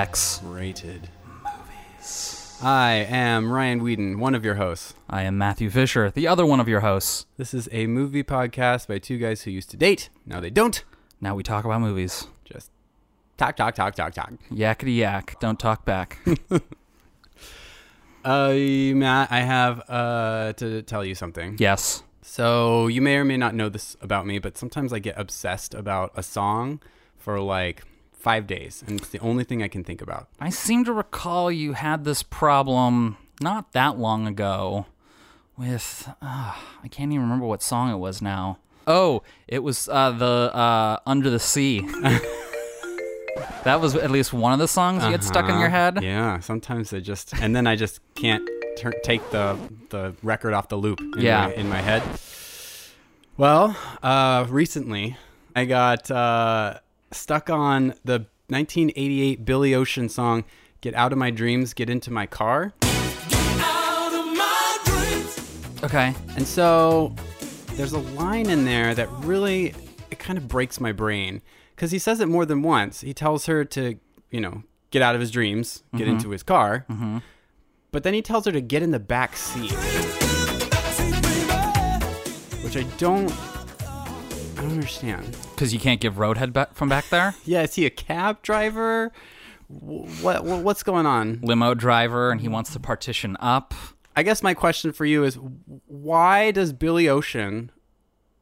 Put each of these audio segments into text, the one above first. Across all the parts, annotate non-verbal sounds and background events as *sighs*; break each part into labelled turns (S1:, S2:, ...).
S1: to
S2: X.
S1: Rated Movies. I am Ryan Whedon, one of your hosts.
S2: I am Matthew Fisher, the other one of your hosts.
S1: This is a movie podcast by two guys who used to date. Now they don't.
S2: Now we talk about movies.
S1: Just talk, talk, talk, talk, talk.
S2: Yakety yak. Don't talk back. *laughs*
S1: Uh, Matt, I have uh to tell you something.
S2: yes.
S1: So you may or may not know this about me, but sometimes I get obsessed about a song for like five days, and it's the only thing I can think about.
S2: I seem to recall you had this problem not that long ago with. Uh, I can't even remember what song it was now. Oh, it was uh, the uh, Under the Sea. *laughs* that was at least one of the songs you had stuck in your
S1: Uh-huh.
S2: head.
S1: Yeah, sometimes I just and then I just can't tur take the the record off the loop in,
S2: Yeah.
S1: my, in my head. Well, uh, recently I got uh, stuck on the 1988 Billy Ocean song "Get Out of My Dreams, Get Into My Car,"
S2: Okay.
S1: and so there's a line in there that really it kind of breaks my brain because he says it more than once. He tells her to you know get out of his dreams, get
S2: Mm-hmm.
S1: into his car. But then he tells her to get in the back seat, which I don't, I don't understand.
S2: Because you can't give Roadhead back from back there. *laughs*
S1: Yeah, is he a cab driver? What, what what's going on?
S2: Limo driver, and he wants to partition up.
S1: I guess my question for you is, why does Billy Ocean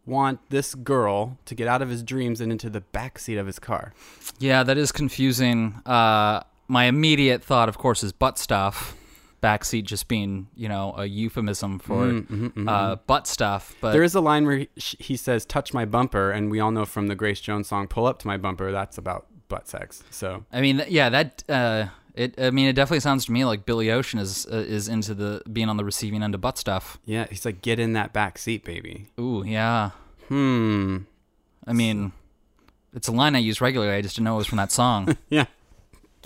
S1: want this girl to get out of his dreams and into the back seat of his car?
S2: Yeah, that is confusing. Uh, my immediate thought, of course, is butt stuff. Backseat just being, you know, a euphemism for uh, butt stuff. But
S1: There is a line where he, he says, "Touch my bumper," and we all know from the Grace Jones song, "Pull up to my bumper." That's about butt sex. So
S2: I mean, yeah, that. Uh, it. I mean, it definitely sounds to me like Billy Ocean is uh, is into the being on the receiving end of butt stuff.
S1: yeah, he's like, "Get in that back seat, baby."
S2: Ooh, yeah.
S1: Hmm.
S2: I mean, it's a line I use regularly. I just didn't know it was from that song. *laughs*
S1: Yeah.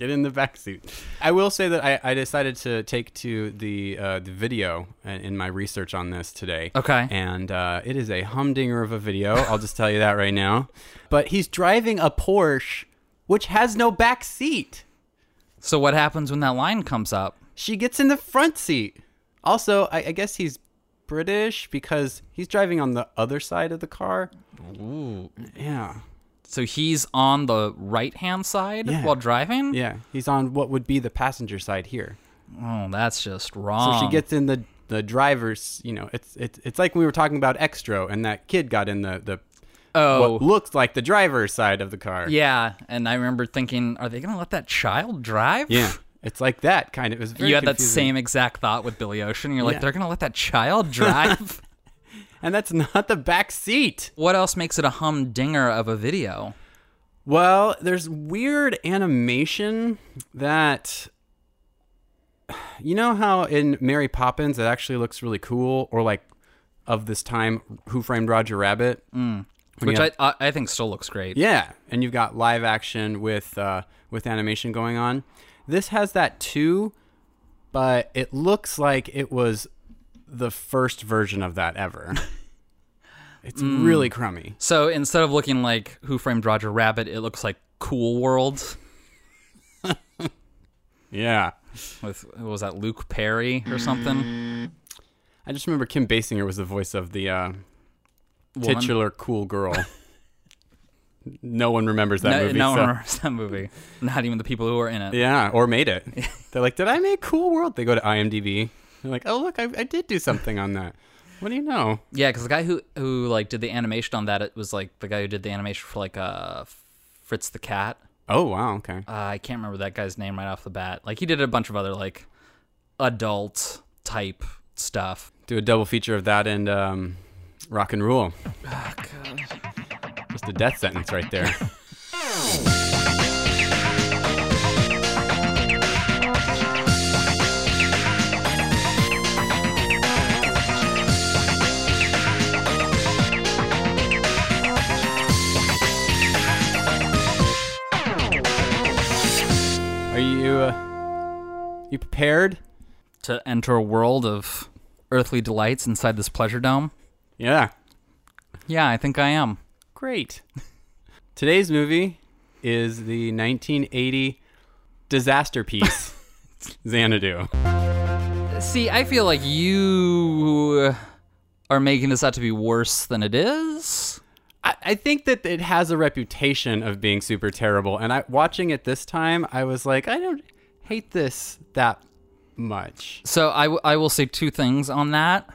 S1: Get in the back seat. I will say that I, I decided to take to the uh, the video in my research on this today.
S2: Okay.
S1: And uh, it is a humdinger of a video. I'll just tell you that right now. But he's driving a Porsche, which has no back seat.
S2: so what happens when that line comes up?
S1: She gets in the front seat. Also, I, I guess he's British because he's driving on the other side of the car.
S2: Ooh.
S1: Yeah.
S2: So he's on the right hand side
S1: Yeah.
S2: while driving.
S1: Yeah. He's on what would be the passenger side here.
S2: Oh, that's just wrong.
S1: So she gets in the the driver's. You know, it's it's it's like we were talking about Xtro, and that kid got in the the
S2: oh
S1: what looks like the driver's side of the car.
S2: yeah, and I remember thinking, are they gonna let that child drive?
S1: yeah. It's like that kind of. It was very
S2: you had that same exact thought with Billy Ocean. You're like,
S1: Yeah.
S2: they're gonna let that child *laughs* drive.
S1: And that's not the back seat.
S2: what else makes it a humdinger of a video?
S1: Well, there's weird animation that. You know how in Mary Poppins it actually looks really cool, or like of this time, Who Framed Roger Rabbit? Mm.
S2: Which I, I I think still looks great.
S1: Yeah, and you've got live action with uh, with animation going on. This has that too, but it looks like it was the first version of that ever. *laughs* it's really crummy.
S2: So instead of looking like Who Framed Roger Rabbit, it looks like Cool World *laughs*
S1: Yeah,
S2: with what was that Luke Perry or something?
S1: I just remember Kim Basinger was the voice of the uh, titular cool girl. *laughs* no one remembers that
S2: no,
S1: movie.
S2: no one remembers that movie. Not even the people who were in it.
S1: Yeah, or made it. They're like, did I make Cool World? They go to IMDb. They're *laughs* like, oh look, I, I did do something on that. What do you know?
S2: Yeah, because the guy who who like did the animation on that, it was like the guy who did the animation for like uh Fritz the Cat.
S1: Oh wow, okay.
S2: Uh, I can't remember that guy's name right off the bat. Like he did a bunch of other like adult type stuff.
S1: Do a double feature of that and um, rock and rule.
S2: Ah,
S1: Just a death sentence right there. *laughs* you uh, you prepared?
S2: To enter a world of earthly delights inside this pleasure dome.
S1: Yeah.
S2: Yeah, I think I am.
S1: Great. *laughs* Today's movie is the 1980 disaster piece, *laughs* Xanadu.
S2: See, I feel like you are making this out to be worse than it is.
S1: I, I think that it has a reputation of being super terrible, and I watching it this time, I was like, I don't hate this that much.
S2: So I, w- I will say two things on that.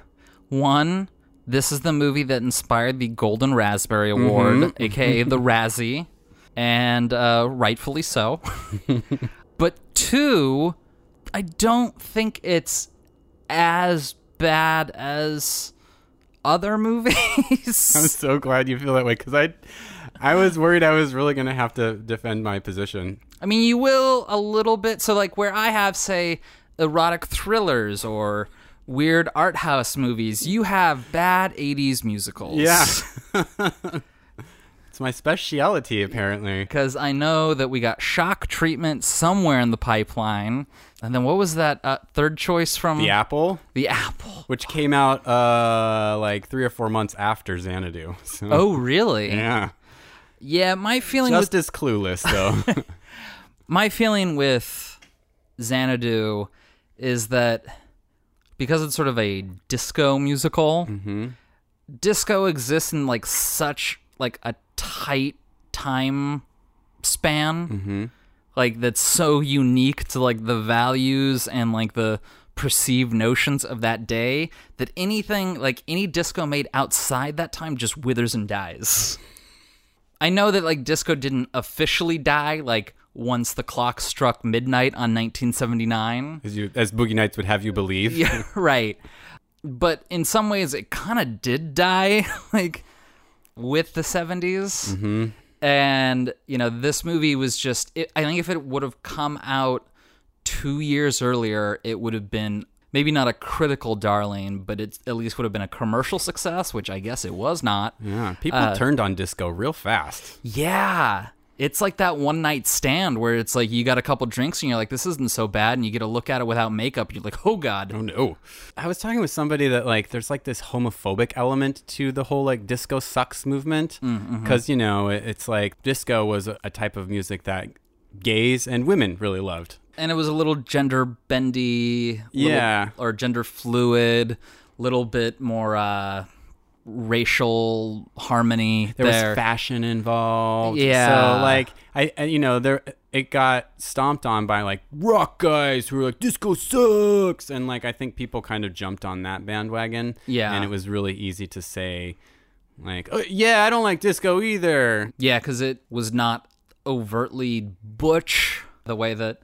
S2: One, this is the movie that inspired the Golden Raspberry Award, *laughs* aka the Razzie, and uh, rightfully so. *laughs* but two, I don't think it's as bad as other movies. *laughs*
S1: I'm so glad you feel that way because I, I was worried I was really gonna have to defend my position.
S2: I mean, you will a little bit. So, like, where I have, say, erotic thrillers or weird art house movies, you have bad 80s musicals.
S1: Yeah, *laughs* *laughs* it's my specialty, apparently.
S2: Because I know that we got shock treatment somewhere in the pipeline. And then what was that uh, third choice from
S1: The apple,
S2: The Apple?
S1: which came out uh like three or four months after Xanadu. So,
S2: Oh, really?
S1: yeah,
S2: Yeah, my feeling
S1: just
S2: with
S1: as clueless though. *laughs* *laughs*
S2: my feeling with Xanadu is that because it's sort of a disco musical, disco exists in like such like a tight time span, mm-hmm. like that's so unique to like the values and like the perceived notions of that day that anything like any disco made outside that time just withers and dies. I know that like disco didn't officially die like once the clock struck midnight on 1979.
S1: as you, as Boogie Nights would have you believe.
S2: Yeah, *laughs* right. But in some ways it kind of did die *laughs* like with the 70s. Mm-hmm. And you know, this movie was just it, I think if it would have come out 2 years earlier, it would have been maybe not a critical darling, but it at least would have been a commercial success, which I guess it was not.
S1: Yeah, people
S2: Uh,
S1: turned on disco real fast.
S2: Yeah. It's like that one night stand where it's like you got a couple drinks and you're like, this isn't so bad. And you get a look at it without makeup. And you're like, oh, God.
S1: Oh no. I was talking with somebody that like there's like this homophobic element to the whole like disco sucks movement because you know it's like disco was a, a type of music that gays and women really loved.
S2: And it was a little gender bendy. little-
S1: Yeah.
S2: Or gender fluid, little bit more uh, racial harmony
S1: There,
S2: there.
S1: was fashion involved.
S2: Yeah.
S1: So like I, I you know there it got stomped on by like rock guys who were like disco sucks and like I think people kind of jumped on that bandwagon.
S2: Yeah.
S1: And it was really easy to say like oh, yeah I don't like disco either.
S2: yeah, because it was not overtly butch the way that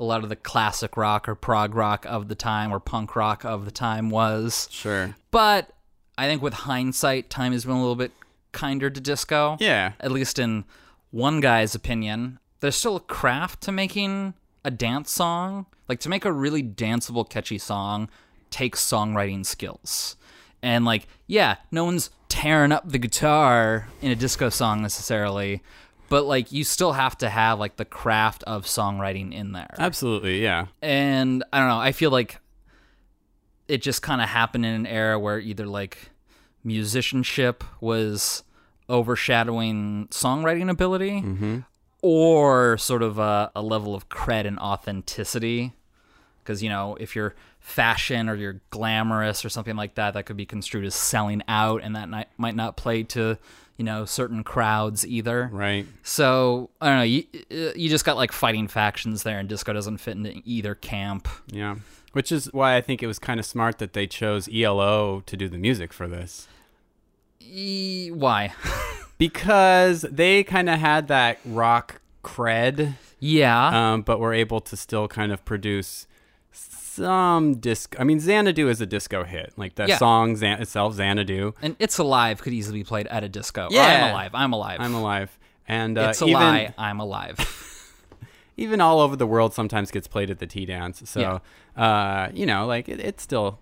S2: a lot of the classic rock or prog rock of the time or punk rock of the time was.
S1: Sure.
S2: But I think with hindsight, time has been a little bit kinder to disco.
S1: Yeah.
S2: At least in one guy's opinion. There's still a craft to making a dance song. Like to make a really danceable, catchy song takes songwriting skills. And like, yeah, no one's tearing up the guitar in a disco song necessarily, but like you still have to have like the craft of songwriting in there
S1: Absolutely. Yeah.
S2: and I don't know. I feel like it just kind of happened in an era where either like musicianship was overshadowing songwriting ability, mm-hmm. or sort of a, a level of cred and authenticity. Because you know, if you're fashion or you're glamorous or something like that, that could be construed as selling out, and that ni- might not play to you know certain crowds either.
S1: Right.
S2: So I don't know. You uh, you just got like fighting factions there, and disco doesn't fit into either camp.
S1: Yeah. Which is why I think it was kind of smart that they chose ELO to do the music for this.
S2: E- why? *laughs*
S1: Because they kind of had that rock cred,
S2: yeah,
S1: um, but were able to still kind of produce some disc. I mean, Xanadu is a disco hit. Like the
S2: Yeah.
S1: song Xan- itself, Xanadu.
S2: and "It's Alive" could easily be played at a disco. Or, I'm alive. I'm alive.
S1: I'm alive. And uh,
S2: it's a
S1: even,
S2: lie. I'm alive. *laughs*
S1: even all over the world sometimes gets played at the tea dance. So, uh, you know, like it, it's still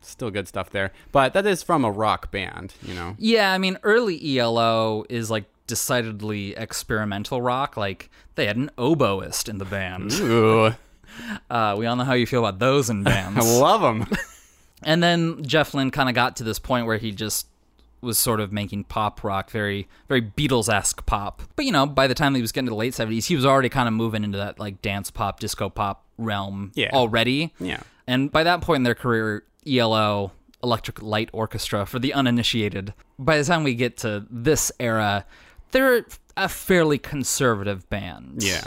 S1: still good stuff there. But that is from a rock band, you know.
S2: yeah, I mean, early ELO is like decidedly experimental rock. Like they had an oboist in the band.
S1: Ooh, *laughs*
S2: Uh, we all know how you feel about those in *laughs* bands.
S1: I love them. *laughs*
S2: and then Jeff Lynne kind of got to this point where he just was sort of making pop rock very very Beatles esque pop. But you know, by the time he was getting to the late seventies, he was already kind of moving into that like dance pop, disco pop realm
S1: Yeah.
S2: already.
S1: Yeah.
S2: And by that point in their career, ELO, Electric Light Orchestra, for the uninitiated, by the time we get to this era, they're a fairly conservative band.
S1: Yeah,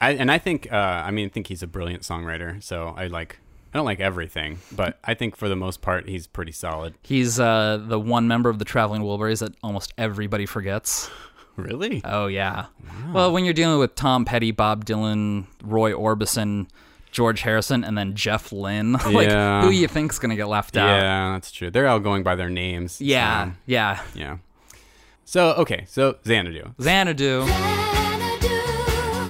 S1: I, and I think uh, I mean I think he's a brilliant songwriter. So I like I don't like everything, but I think for the most part he's pretty solid.
S2: He's uh, the one member of the Traveling Wilburys that almost everybody forgets. *laughs*
S1: Really?
S2: Oh yeah. Well, when you're dealing with Tom Petty, Bob Dylan, Roy Orbison, George Harrison, and then Jeff Lynne, *laughs* like
S1: Yeah.
S2: who you think's gonna get left out?
S1: yeah, that's true. They're all going by their names.
S2: Yeah,
S1: so,
S2: yeah.
S1: yeah. So okay, so Xanadu.
S2: Xanadu.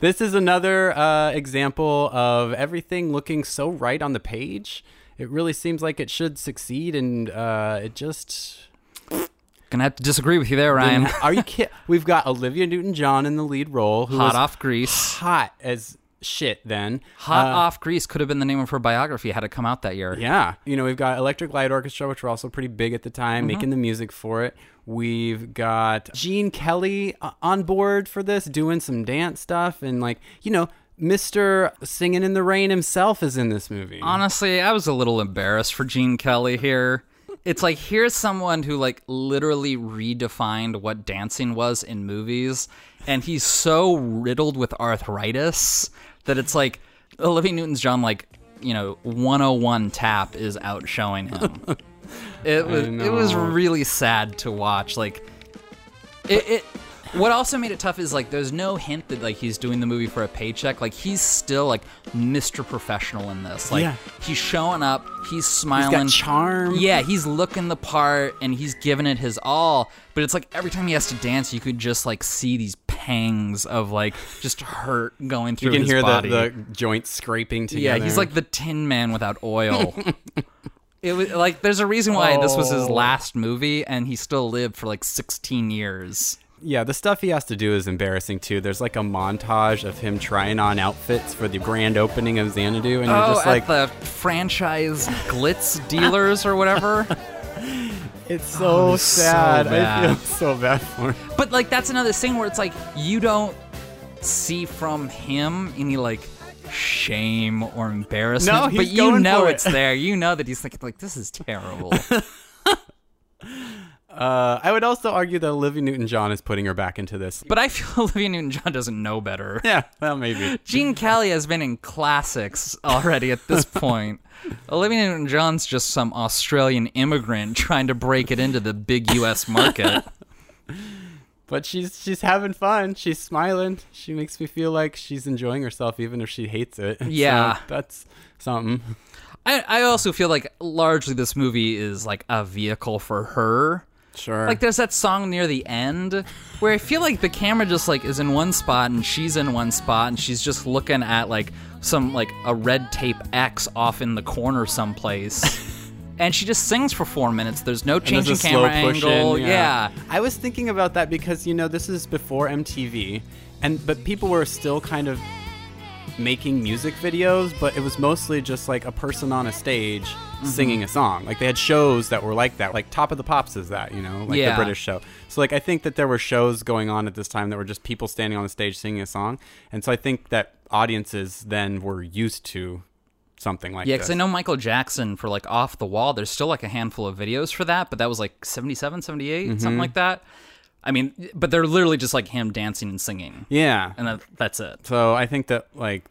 S1: This is another uh, example of everything looking so right on the page. It really seems like it should succeed, and uh, it just.
S2: Gonna have to disagree with you there, Ryan.
S1: Are you kidding? We've got Olivia Newton-John in the lead role, who
S2: Hot off Grease.
S1: hot as shit. Then
S2: Hot
S1: Uh,
S2: off Grease could have been the name of her biography had it come out that year.
S1: Yeah, you know we've got Electric Light Orchestra, which were also pretty big at the time,
S2: Mm-hmm.
S1: making the music for it. We've got Gene Kelly uh, on board for this, doing some dance stuff, and like you know, Mister Singing in the Rain himself is in this movie.
S2: Honestly, I was a little embarrassed for Gene Kelly here. It's like here's someone who like literally redefined what dancing was in movies, and he's so riddled with arthritis that it's like Olivia Newton's John like you know 101 tap is out showing him. *laughs* it was it was really sad to watch. Like it, it what also made it tough is like there's no hint that like he's doing the movie for a paycheck like he's still like mr professional in this like
S1: Yeah.
S2: he's showing up he's
S1: He's
S2: smiling
S1: got charm.
S2: yeah he's looking the part and he's giving it his all but it's like every time he has to dance you could just like see these pangs of like just hurt going through.
S1: you can
S2: his
S1: hear the,
S2: body
S1: the joints scraping together.
S2: yeah he's like the tin man without oil *laughs* It was like there's a reason why this was his
S1: Oh.
S2: last movie and he still lived for like 16 years.
S1: Yeah, the stuff he has to do is embarrassing too. There's like a montage of him trying on outfits for the grand opening of Xanadu, and you're
S2: Oh,
S1: just
S2: at
S1: like,
S2: the franchise glitz dealers or whatever. *laughs*
S1: it's so
S2: oh, so
S1: sad. I feel so bad for him.
S2: But like that's another thing where it's like you don't see from him any like shame or embarrassment.
S1: No,
S2: but you know
S1: it.
S2: it's there. You know that he's thinking like this is terrible. *laughs*
S1: Uh, I would also argue that Olivia Newton-John is putting her back into this.
S2: but I feel *laughs* Olivia Newton-John doesn't know better.
S1: Yeah, well, maybe.
S2: Gene Kelly has been in classics already at this *laughs* point. Olivia Newton-John's just some Australian immigrant trying to break it into the big U.S. market. *laughs*
S1: But she's she's having fun. She's smiling. She makes me feel like she's enjoying herself, even if she hates it. So
S2: Yeah.
S1: that's something.
S2: I, I also feel like largely this movie is like a vehicle for her.
S1: Sure.
S2: Like there's that song near the end where I feel like the camera just like is in one spot and she's in one spot and she's just looking at like some like a red tape X off in the corner someplace. *laughs* and she just sings for four minutes. There's no
S1: And
S2: change in
S1: there's slow
S2: camera
S1: push in,
S2: angle. yeah.
S1: I was thinking about that because you know this is before MTV, and but people were still kind of making music videos, but it was mostly just like a person on a stage
S2: Mm-hmm.
S1: singing a song. Like they had shows that were like that, like Top of the Pops is that, you know, like
S2: Yeah.
S1: the British show. So like I think that there were shows going on at this time that were just people standing on the stage singing a song, and so I think that audiences then were used to something like
S2: that.
S1: Yeah,
S2: because I know Michael Jackson for like Off the Wall, there's still like a handful of videos for that, but that was like 77, 78,
S1: Mm-hmm.
S2: something like that. I mean, but they're literally just like him dancing and singing.
S1: Yeah,
S2: And that, that's it.
S1: So I think that like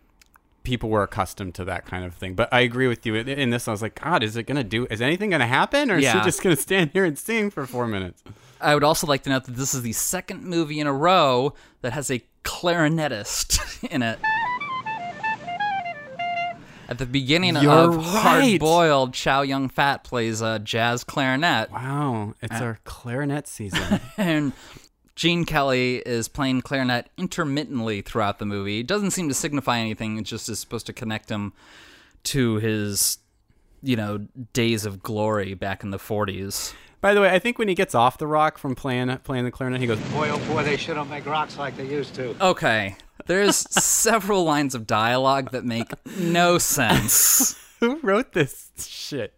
S1: people were accustomed to that kind of thing. But I agree with you in- this. I was like, God, is it gonna do? Is anything gonna happen, or is
S2: Yeah.
S1: she just gonna stand here and sing for four minutes?
S2: I would also like to note that this is the second movie in a row that has a clarinetist *laughs* in it. At the beginning
S1: You're
S2: of
S1: right.
S2: Hard Boiled, Chow Yun Fat plays a jazz clarinet.
S1: Wow, it's uh, our clarinet season. *laughs*
S2: and Gene Kelly is playing clarinet intermittently throughout the movie. It doesn't seem to signify anything. It just is supposed to connect him to his, you know, days of glory back in the 40s.
S1: By the way, I think when he gets off the rock from playing playing the clarinet, he goes,
S3: Boy, oh boy, they sure don't make rocks like they used to.
S2: Okay, there's several lines of dialogue that make no sense. *laughs*
S1: "Who wrote this shit?"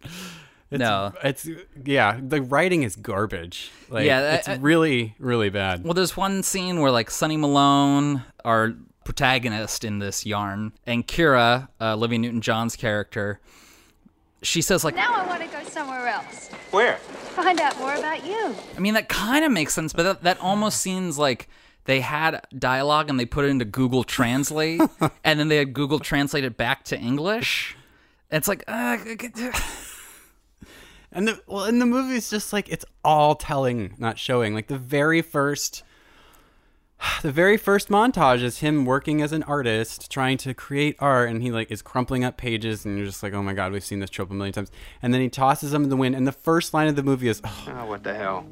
S1: It's,
S2: No.
S1: it's yeah. The writing is garbage. Like,
S2: Yeah, I-
S1: it's
S2: I-
S1: really really bad.
S2: Well, there's one scene where like Sonny Malone, our protagonist in this yarn, and Kira, uh, Olivia Newton-John's character, she says like,
S4: Now I want to go somewhere else.
S3: Where?
S4: Find out more about you.
S2: I mean that kind of makes sense, but that, that almost seems like they had dialogue and they put it into Google Translate, *laughs* and then they had Google translate it back to English. It's like, uh,
S1: And the well, in the movie, it's just like it's all telling, not showing. Like the very first, the very first montage is him working as an artist, trying to create art, and he like is crumpling up pages, and you're just like, oh my god, we've seen this trope a million times. And then he tosses them in the wind, and the first line of the movie is, oh,
S5: Oh, what the hell?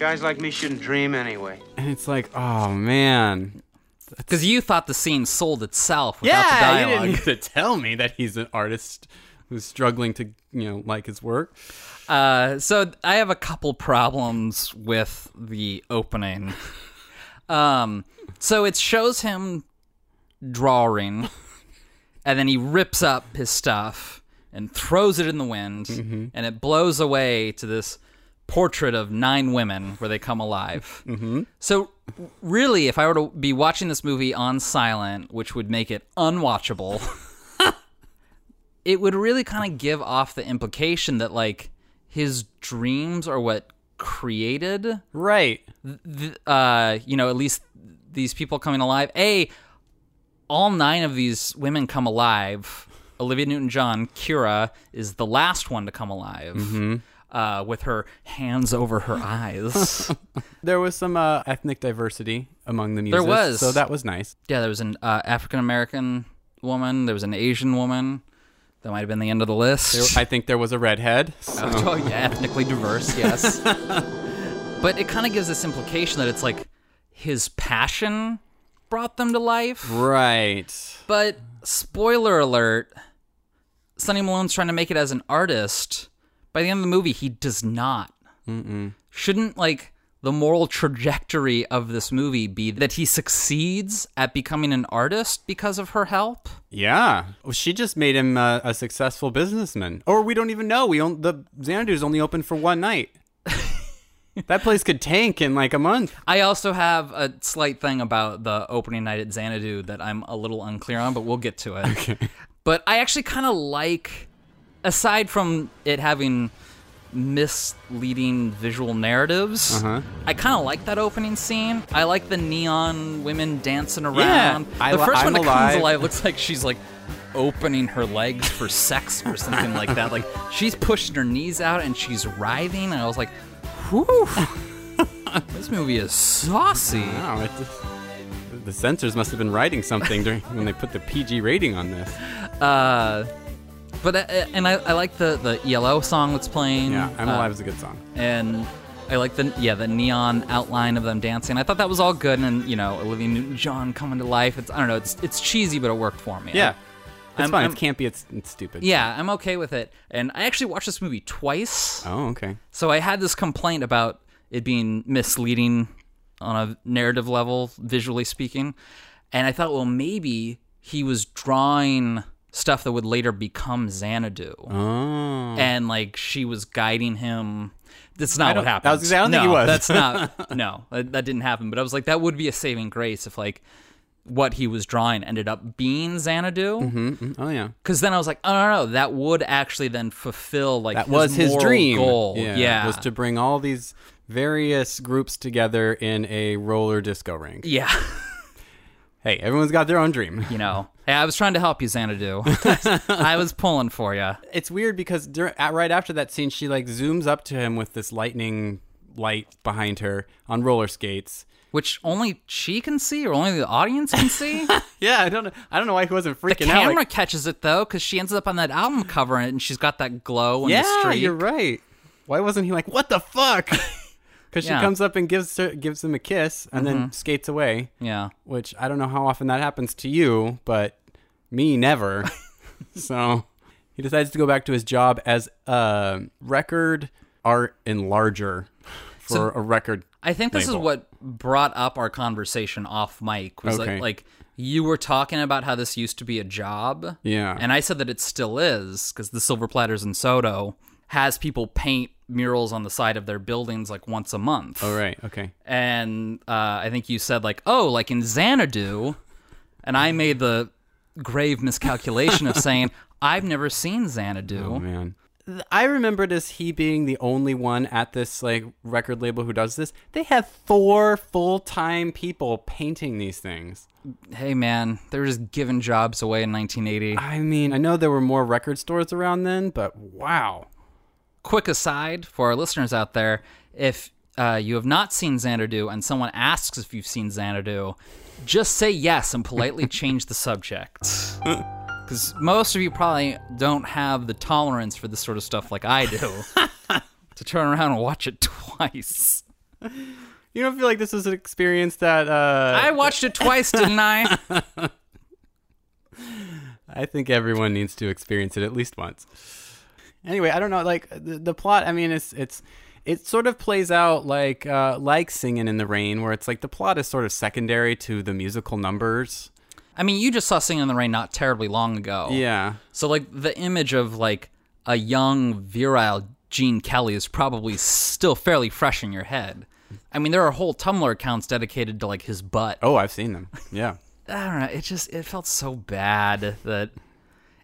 S5: Guys like me shouldn't dream anyway.
S1: and it's like, oh man,
S2: because you thought the scene sold itself without
S1: yeah,
S2: the
S1: you
S2: dialogue.
S1: didn't *laughs* need to tell me that he's an artist who's struggling to you know like his work.
S2: Uh, so I have a couple problems with the opening. *laughs* Um, so it shows him drawing, and then he rips up his stuff and throws it in the wind, and it blows away to this portrait of nine women where they come alive. Mm-hmm. So really, if I were to be watching this movie on silent, which would make it unwatchable. *laughs* it would really kind of give off the implication that like his dreams are what created
S1: Right.
S2: th- uh you know at least these people coming alive a all nine of these women come alive olivia newton-john kira is the last one to come alive
S1: Mm-hmm.
S2: Uh, with her hands over her eyes *laughs*
S1: There was some uh, ethnic diversity among the muses.
S2: There was.
S1: so that was nice.
S2: yeah there was an uh, african-american woman there was an asian woman that might have been the end of the list
S1: There- I think there was a redhead. *laughs* so-
S2: Oh, yeah, ethnically diverse, yes. *laughs* but it kind of gives this implication that it's like his passion brought them to life.
S1: Right.
S2: But spoiler alert, Sonny Malone's trying to make it as an artist. By the end of the movie, he does not. Shouldn't like the moral trajectory of this movie be that he succeeds at becoming an artist because of her help?
S1: Yeah. Well, she just made him uh, a successful businessman. Or we don't even know. We on- the Xanadu's only open for one night. *laughs* that place could tank in like a month.
S2: I also have a slight thing about the opening night at Xanadu that I'm a little unclear on, but we'll get to it. *laughs* Okay. But I actually kind of like, aside from it having misleading visual narratives,
S1: Uh-huh.
S2: I kind of like that opening scene. I like the neon women dancing around.
S1: I
S2: the
S1: li-
S2: first
S1: I'm
S2: one that
S1: alive.
S2: comes alive looks like she's like opening her legs for sex or something like that. Like she's pushing her knees out and she's writhing, and I was like, whew. *laughs* This movie is saucy.
S1: Wow. The censors must have been writing something during when they put the PG rating on this.
S2: Uh, but uh, and I, I like the the ELO song that's playing.
S1: Yeah, I'm
S2: uh,
S1: Alive is a good song.
S2: and I like the yeah the neon outline of them dancing. I thought that was all good, and you know Olivia Newton-John coming to life. It's I don't know. It's it's cheesy, but it worked for me.
S1: Yeah. It's
S2: I'm-
S1: fine.
S2: I'm-
S1: it's campy. It's, it's stupid.
S2: Yeah, I'm okay with it. And I actually watched this movie twice.
S1: Oh, okay.
S2: So I had this complaint about it being misleading on a narrative level, visually speaking. And I thought, well, maybe he was drawing stuff that would later become Xanadu.
S1: Oh.
S2: And like she was guiding him. That's not what happened.
S1: I was I don't
S2: no,
S1: think he was.
S2: that's not. *laughs* No, that, that didn't happen. But I was like, that would be a saving grace if like what he was drawing ended up being Xanadu.
S1: Mm, Oh, yeah.
S2: Because then I was like, oh no, no, that would actually then fulfill like
S1: That was his dream.
S2: goal.
S1: Yeah,
S2: Yeah,
S1: Was to bring all these various groups together in a roller disco ring.
S2: yeah.
S1: Hey, everyone's got their own dream.
S2: you know, hey, I was trying to help you, Xanadu. *laughs* I was pulling for you.
S1: It's weird because right after that scene, she like zooms up to him with this lightning light behind her on roller skates.
S2: Which only she can see, or only the audience can see. *laughs*
S1: Yeah, I don't know. I don't know why he wasn't freaking out.
S2: The camera
S1: like-
S2: catches it though, because she ends up on that album cover, and she's got that glow and the
S1: yeah, you're right. Why wasn't he like, "What the fuck"? *laughs* Because she comes up and gives her, gives him a kiss and
S2: Mm-hmm.
S1: then skates away.
S2: Yeah.
S1: Which I don't know how often that happens to you, but me never. *laughs* *laughs* so he decides to go back to his job as a record art enlarger *sighs* for
S2: So-
S1: a record.
S2: I think this
S1: label.
S2: is what brought up our conversation off mic. Was
S1: Okay.
S2: like, like you were talking about how this used to be a job.
S1: Yeah.
S2: And I said that it still is because the Silver Platters and SoDo has people paint murals on the side of their buildings like once a month.
S1: Oh right. Okay.
S2: And uh, I think you said like, oh, like in Xanadu, and I made the grave miscalculation of saying *laughs* I've never seen Xanadu.
S1: Oh man. Th- I remembered as he being the only one at this like record label who does this. They have four full-time people painting these things.
S2: Hey man, they were just giving jobs away in 1980.
S1: I mean, I know there were more record stores around then, but wow.
S2: Quick aside for our listeners out there if uh, you have not seen Xanadu and someone asks if you've seen Xanadu, just say yes and politely *laughs* change the subject. Because most of you probably don't have the tolerance for this sort of stuff like I do *laughs* to turn around and watch it twice.
S1: You don't feel like this was an experience that uh
S2: I watched it twice, didn't I? *laughs*
S1: I think everyone needs to experience it at least once. Anyway, I don't know. Like the, the plot, I mean, it's it's it sort of plays out like uh, like Singing in the Rain, where it's like the plot is sort of secondary to the musical numbers.
S2: I mean, you just saw Singing in the Rain not terribly long ago.
S1: Yeah,
S2: So like the image of like a young virile Gene Kelly is probably still fairly fresh in your head. I mean, there are whole Tumblr accounts dedicated to like his butt.
S1: Oh, I've seen them. Yeah. *laughs*
S2: I don't know. It just it felt so bad that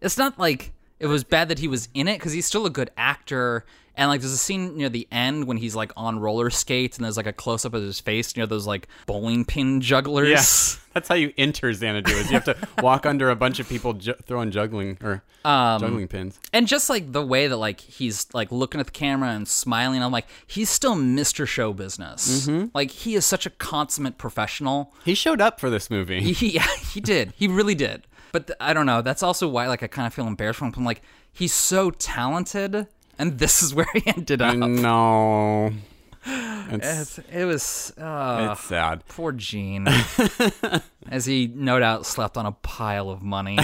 S2: it's not like it was bad that he was in it because he's still a good actor. And like, there's a scene near the end when he's like on roller skates and there's like a close up of his face near those like bowling pin jugglers.
S1: Yes. *laughs* That's how you enter Xanadu. Is you have to walk under a bunch of people ju- throwing juggling or um, juggling pins.
S2: and just like the way that like he's like looking at the camera and smiling i'm like he's still mr show business mm-hmm. like he is such a consummate professional
S1: He showed up for this movie.
S2: he, *laughs* yeah he did he really did but th- i don't know that's also why like i kind of feel embarrassed for him i'm like he's so talented and *laughs* this is where he ended up
S1: no. *laughs* It's,
S2: It's- it was uh,
S1: it's sad.
S2: poor gene *laughs* as he no doubt slept on a pile of money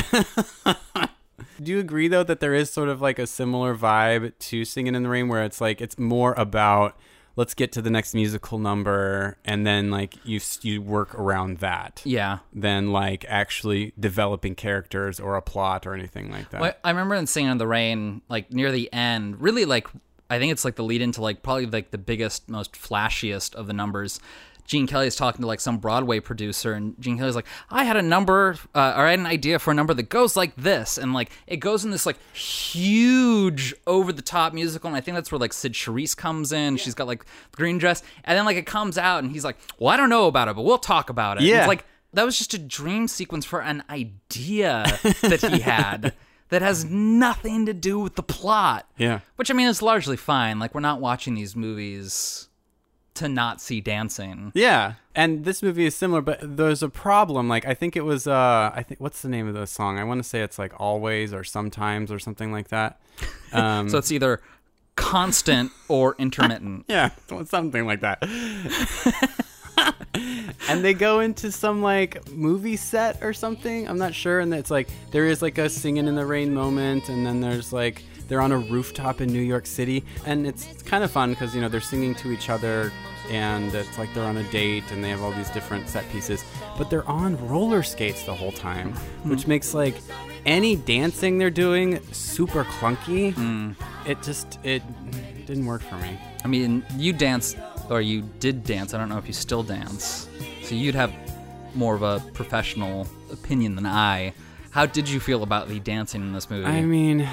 S1: Do you agree though that there is sort of like a similar vibe to Singing in the Rain where it's like it's more about let's get to the next musical number and then like you you work around that
S2: yeah
S1: than like actually developing characters or a plot or anything like that.
S2: Well, I remember in Singing in the Rain, like near the end, really like I think it's like the lead into like probably like the biggest, most flashiest of the numbers. Gene Kelly is talking to like some Broadway producer, and Gene Kelly's like, "I had a number, uh, or I had an idea for a number that goes like this," and like it goes in this like huge, over the top musical, and I think that's where like Cyd Charisse comes in. She's got like the green dress, and then like it comes out, and he's like, "Well, I don't know about it, but we'll talk about it." And
S1: Yeah.
S2: it's like that was just a dream sequence for an idea that he *laughs* had that has nothing to do with the plot.
S1: Yeah.
S2: Which I mean is largely fine. Like we're not watching these movies to not see dancing.
S1: Yeah, and this movie is similar, but there's a problem. Like I think it was, uh, I think what's the name of the song? I want to say it's like always or sometimes or something like that. *laughs* Um,
S2: So it's either constant or *laughs* intermittent.
S1: yeah, something like that. *laughs* and they go into some like movie set or something. I'm not sure. And it's like there is like a singing in the rain moment, and then there's like they're on a rooftop in New York City, and it's, kind of fun because you know they're singing to each other, and it's like they're on a date, and they have all these different set pieces, but they're on roller skates the whole time, hmm. which makes like any dancing they're doing super clunky. Hmm. It just it didn't work for me.
S2: I mean, you dance or you did dance. I don't know if you still dance. So you'd have more of a professional opinion than I. How did you feel about the dancing in this movie?
S1: I mean,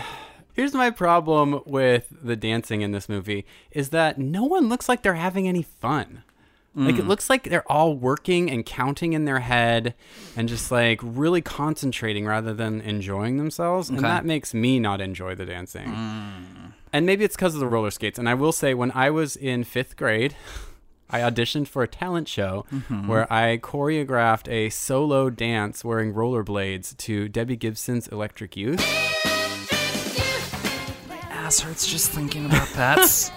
S1: here's my problem with the dancing in this movie is that no one looks like they're having any fun. Like
S2: Mm.
S1: it looks like they're all working and counting in their head and just like really concentrating rather than enjoying themselves, and
S2: Okay. Mm.
S1: that makes me not enjoy the dancing. And maybe it's because of the roller skates. And I will say, when I was in fifth grade, *laughs* I auditioned for a talent show
S2: Mm-hmm.
S1: where I choreographed a solo dance wearing rollerblades to Debbie Gibson's Electric Youth.
S2: Ass hurts just thinking about that.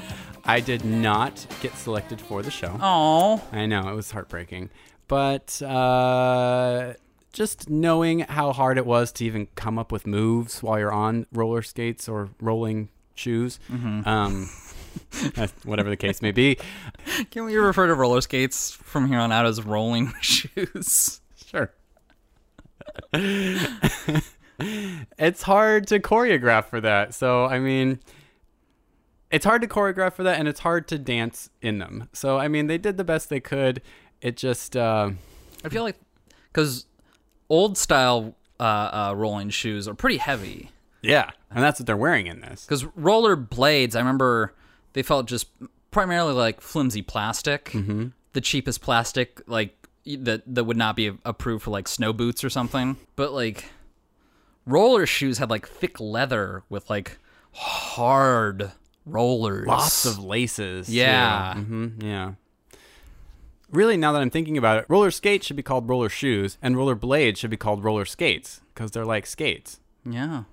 S2: *laughs*
S1: I did not get selected for the show.
S2: Oh,
S1: I know, it was heartbreaking. But uh, just knowing how hard it was to even come up with moves while you're on roller skates or rolling shoes, um, *laughs* whatever the case may be,
S2: can we refer to roller skates from here on out as rolling *laughs* shoes?
S1: Sure. It's hard to choreograph for that. So, I mean, it's hard to choreograph for that, and it's hard to dance in them. So I mean, they did the best they could. It just uh,
S2: I feel like because old style uh, uh, rolling shoes are pretty heavy.
S1: yeah, and that's what they're wearing in this.
S2: Because roller blades, I remember they felt just primarily like flimsy plastic, mm-hmm. the cheapest plastic, like that that would not be approved for like snow boots or something. But like roller shoes had like thick leather with like hard rollers.
S1: Lots of laces.
S2: Yeah.
S1: hmm yeah. Really, now that I'm thinking about it, roller skates should be called roller shoes, and roller blades should be called roller skates because they're like skates.
S2: yeah.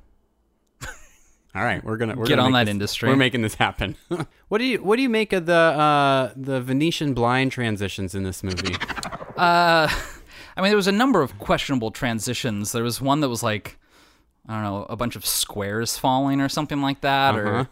S1: All right, we're gonna we're
S2: Get
S1: gonna
S2: on that
S1: this-
S2: industry.
S1: We're making this happen. *laughs* what do you what do you make of the uh, the Venetian blind transitions in this movie?
S2: Uh, I mean, there was a number of questionable transitions. There was one that was like, I don't know, a bunch of squares falling or something like that,
S1: Uh-huh.
S2: or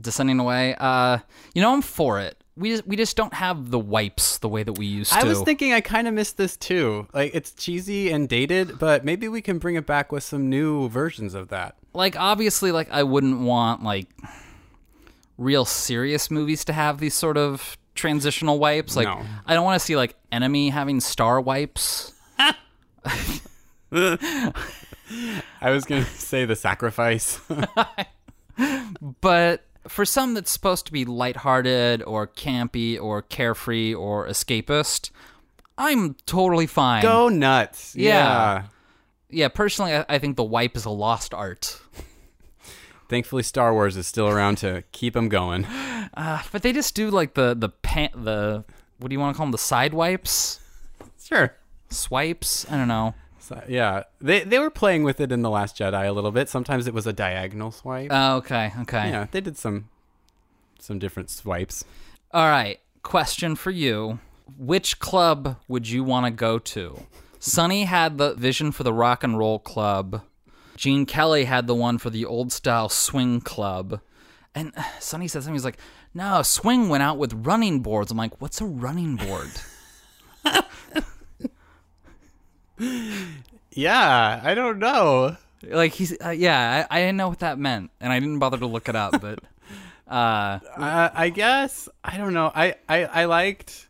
S2: descending away. Uh, you know, I'm for it. We just, we just don't have the wipes the way that we used to.
S1: I was thinking I kind of missed this too. Like it's cheesy and dated, but maybe we can bring it back with some new versions of that.
S2: like, obviously, like I wouldn't want like real serious movies to have these sort of transitional wipes. Like,
S1: No.
S2: I don't want to see like Enemy having star wipes. *laughs* *laughs*
S1: I was gonna *laughs* say the sacrifice. *laughs*
S2: but for some that's supposed to be lighthearted or campy or carefree or escapist, I'm totally fine.
S1: Go nuts.
S2: Yeah.
S1: yeah.
S2: Yeah, personally, I, I think the wipe is a lost art.
S1: Thankfully, Star Wars is still around to keep them going.
S2: Uh, but they just do like the the pan, the what do you want to call them? The side wipes,
S1: Sure.
S2: swipes. I don't know.
S1: Yeah, they they were playing with it in the Last Jedi a little bit. Sometimes it was a diagonal swipe.
S2: Oh, okay, okay.
S1: yeah, they did some some different swipes.
S2: All right. Question for you: Which club would you want to go to? Sonny had the vision for the rock and roll club. Gene Kelly had the one for the old style swing club. And uh, Sonny said something. He's like, "No, swing went out with running boards." I'm like, "What's a running board?" *laughs*
S1: Yeah, I don't know.
S2: like he's uh, yeah, I, I didn't know what that meant, and I didn't bother to look it up. But *laughs* uh,
S1: Uh, I guess I don't know. I I, I liked.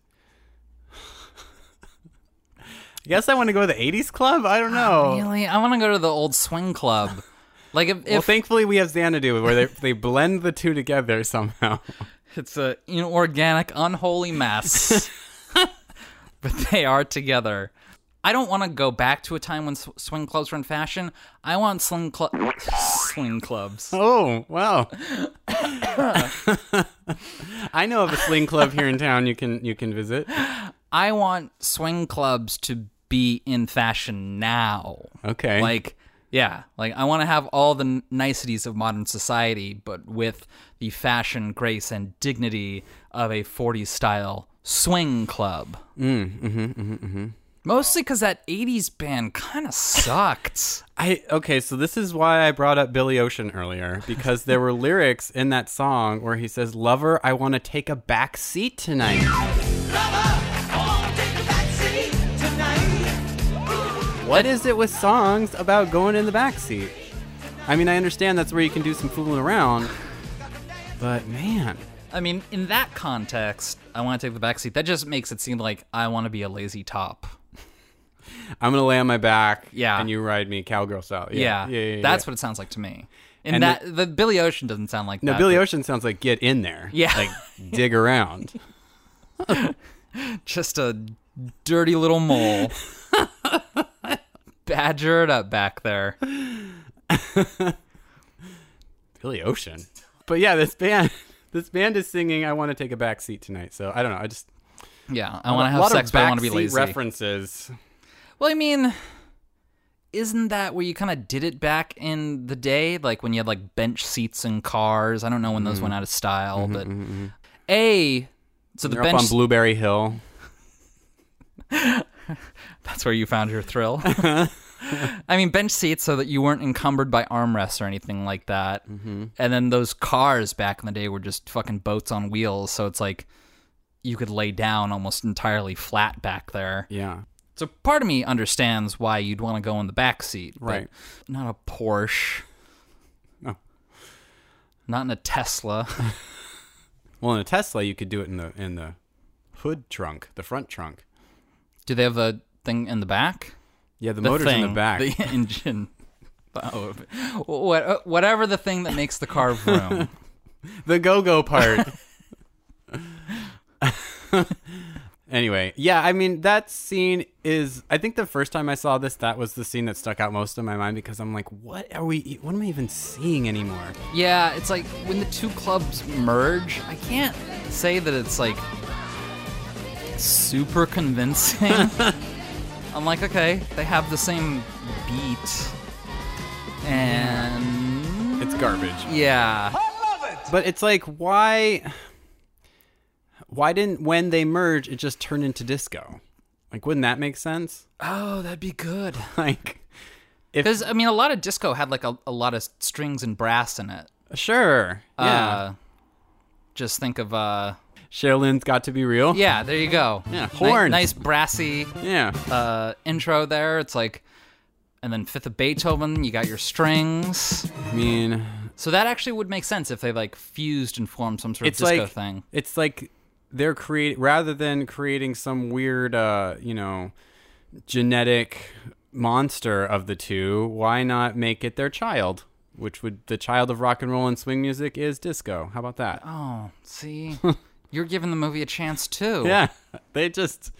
S1: I guess I want to go to the '80s club. I don't know.
S2: really, I want to go to the old swing club. Like if,
S1: Well, thankfully we have Xanadu, where they they blend the two together somehow. *laughs*
S2: It's a inorganic, unholy mess. *laughs* but they are together. I don't want to go back to a time when sw- swing clubs were in fashion. I want sling clu- swing clubs. *laughs*
S1: Oh wow! *laughs* I know of a sling club here in town. You can you can visit.
S2: I want swing clubs to be in fashion now.
S1: Okay.
S2: Like, yeah, like I want to have all the niceties of modern society, but with the fashion, grace, and dignity of a 40s style swing club. Mm, mm-hmm, mm-hmm, mm-hmm. Mostly because that 80s band kind of sucked. *laughs*
S1: I okay, so this is why I brought up Billy Ocean earlier because there were lyrics in that song where he says, "Lover, I want to take a back seat tonight." What is it with songs about going in the back seat? I mean, I understand that's where you can do some fooling around, but man,
S2: I mean, in that context, I want to take the backseat. That just makes it seem like I want to be a lazy top.
S1: I'm gonna lay on my back,
S2: Yeah.
S1: and you ride me cowgirl style.
S2: Yeah,
S1: Yeah, yeah, yeah,
S2: that's what it sounds like to me. And,
S1: And
S2: that the, Billy Ocean doesn't sound like
S1: No,
S2: that.
S1: Billy
S2: but
S1: Ocean sounds like get in there.
S2: Yeah.
S1: like dig around. *laughs*
S2: just a dirty little mole. *laughs* Badger it up back there. *laughs*
S1: Billy Ocean. But yeah, this band, this band is singing "I Want to Take a Back Seat Tonight." So I don't know. I just
S2: Yeah, I want to have sex, but I want to be lazy.
S1: References.
S2: Well, I mean, isn't that where you kind of did it back in the day? Like when you had like bench seats in cars. I don't know when those
S1: Mm-hmm.
S2: went out of style, but a so the
S1: They're
S2: bench
S1: up on Blueberry Hill. *laughs*
S2: that's where you found your thrill. *laughs* I mean, bench seats so that you weren't encumbered by armrests or anything like that. Mm-hmm. And then those cars back in the day were just fucking boats on wheels, so it's like you could lay down almost entirely flat back there.
S1: Yeah.
S2: So part of me understands why you'd want to go in the back seat, but
S1: Right.
S2: Not a Porsche.
S1: No.
S2: Not in a Tesla. *laughs*
S1: Well, in a Tesla, you could do it in the in the hood trunk, the front trunk.
S2: Do they have a thing in the back?
S1: Yeah, the,
S2: The
S1: motor's in the back.
S2: The *laughs* engine. *laughs* Oh, what, whatever the thing that makes the car vroom.
S1: the go-go part. Anyway, yeah, I mean that scene is. I think the first time I saw this, that was the scene that stuck out most in my mind because I'm like, what are we? What am I even seeing anymore?
S2: Yeah, it's like when the two clubs merge, I can't say that it's like super convincing. *laughs* I'm like, okay, they have the same beat. And
S1: It's garbage.
S2: yeah.
S1: But it's like, why? Why didn't when they merge it just turn into disco? Like, wouldn't that make sense?
S2: Oh, that'd be good. *laughs*
S1: Like,
S2: Because I mean, a lot of disco had like a, a lot of strings and brass in it.
S1: sure, yeah,
S2: Uh, just think of uh,
S1: Cheryl Lynn's got to be real.
S2: yeah. There you go.
S1: Yeah,
S2: Ni-
S1: horns.
S2: nice brassy
S1: yeah.
S2: uh, intro there. It's like, and then Fifth of Beethoven. You got your strings.
S1: I mean,
S2: So that actually would make sense if they like fused and formed some sort of disco
S1: like
S2: thing.
S1: it's like they're create rather than creating some weird, uh, you know, genetic monster of the two. Why not make it their child? Which would the child of rock and roll and swing music is disco. How about that?
S2: Oh, see, *laughs* you're giving the movie a chance too.
S1: Yeah, they just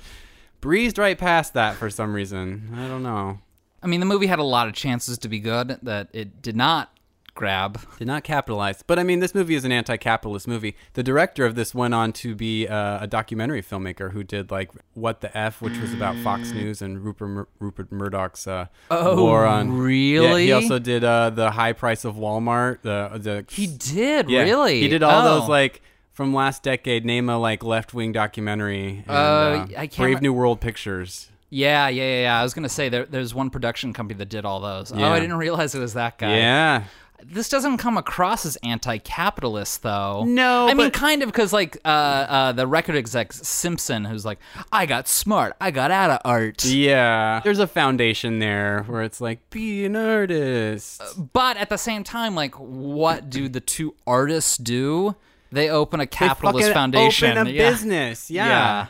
S1: breezed right past that for some reason. I don't know.
S2: I mean, the movie had a lot of chances to be good that it did not grab.
S1: Did not capitalize. But I mean, this movie is an anti capitalist movie. The director of this went on to be uh, a documentary filmmaker who did, like, What the F, which was about Fox News and Rupert, Mur- Rupert Murdoch's uh,
S2: Oh,
S1: war on. Yeah,
S2: really?
S1: he also did uh, The High Price of Walmart. The, the
S2: He did
S1: yeah,
S2: really.
S1: He did all
S2: Oh.
S1: those, like, from last decade, name a, like, left wing documentary. And,
S2: Uh,
S1: uh,
S2: I can't
S1: Brave
S2: re-
S1: New World Pictures.
S2: Yeah, yeah, yeah, yeah. I was gonna say there, there's one production company that did all those. Oh, I didn't realize it was that guy.
S1: Yeah.
S2: This doesn't come across as anti-capitalist, though.
S1: No,
S2: I mean, kind of, because like uh, uh, the record exec Simpson, who's like, "I got smart, I got out of art,"
S1: Yeah. There's a foundation there where it's like, be an artist.
S2: but at the same time, like, what do the two artists do? They open a capitalist foundation.
S1: Open a
S2: yeah.
S1: business. Yeah.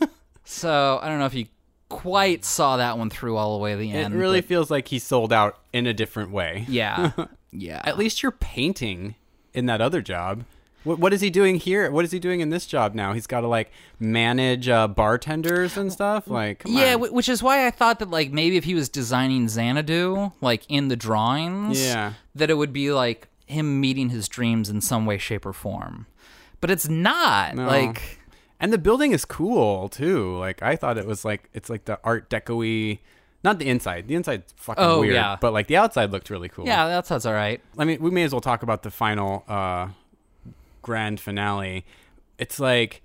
S1: *laughs*
S2: so I don't know if you quite saw that one through all the way to the end.
S1: It really
S2: but
S1: feels like he sold out in a different way.
S2: yeah, *laughs* yeah.
S1: At least you're painting in that other job. What, what is he doing here? What is he doing in this job now? He's got to like manage uh, bartenders and stuff. Like, come
S2: Yeah,
S1: on.
S2: wh- which is why I thought that like maybe if he was designing Xanadu like in the drawings,
S1: Yeah.
S2: that it would be like him meeting his dreams in some way, shape, or form. But it's not.
S1: No.
S2: Like
S1: and the building is cool too. Like, I thought it was like it's like the Art Deco-y. Not the inside. The inside's fucking
S2: Oh,
S1: weird.
S2: yeah.
S1: But like the outside looked really cool.
S2: yeah, that sounds all right.
S1: I mean, we may as well talk about the final uh, grand finale. It's like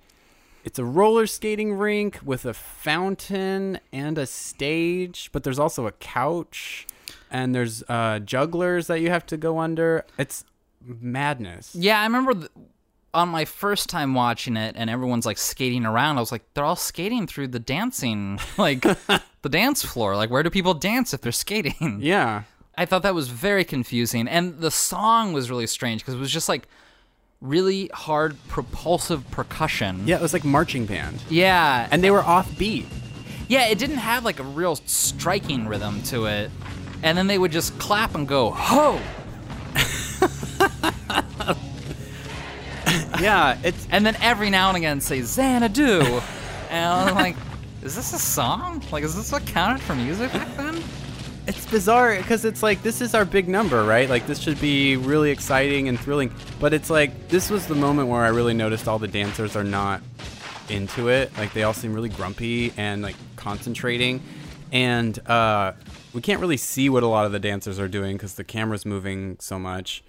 S1: it's a roller skating rink with a fountain and a stage, but there's also a couch and there's uh, jugglers that you have to go under. It's madness.
S2: Yeah, I remember th- on my first time watching it, and everyone's like skating around. I was like, they're all skating through the dancing, *laughs* like *laughs* the dance floor. Like, where do people dance if they're skating?
S1: Yeah.
S2: I thought that was very confusing, and the song was really strange because it was just like really hard propulsive percussion.
S1: Yeah, it was like marching band.
S2: Yeah,
S1: And they were offbeat.
S2: yeah, it didn't have like a real striking rhythm to it. And then they would just clap and go, ho! *laughs* *laughs*
S1: Yeah, it's
S2: And then every now and again say, Xanadu. and I'm like, is this a song? Like, is this what counted for music back then?
S1: it's bizarre because it's like this is our big number, right? Like this should be really exciting and thrilling, but it's like this was the moment where I really noticed all the dancers are not into it. Like they all seem really grumpy and like concentrating, and uh, we can't really see what a lot of the dancers are doing because the camera's moving so much,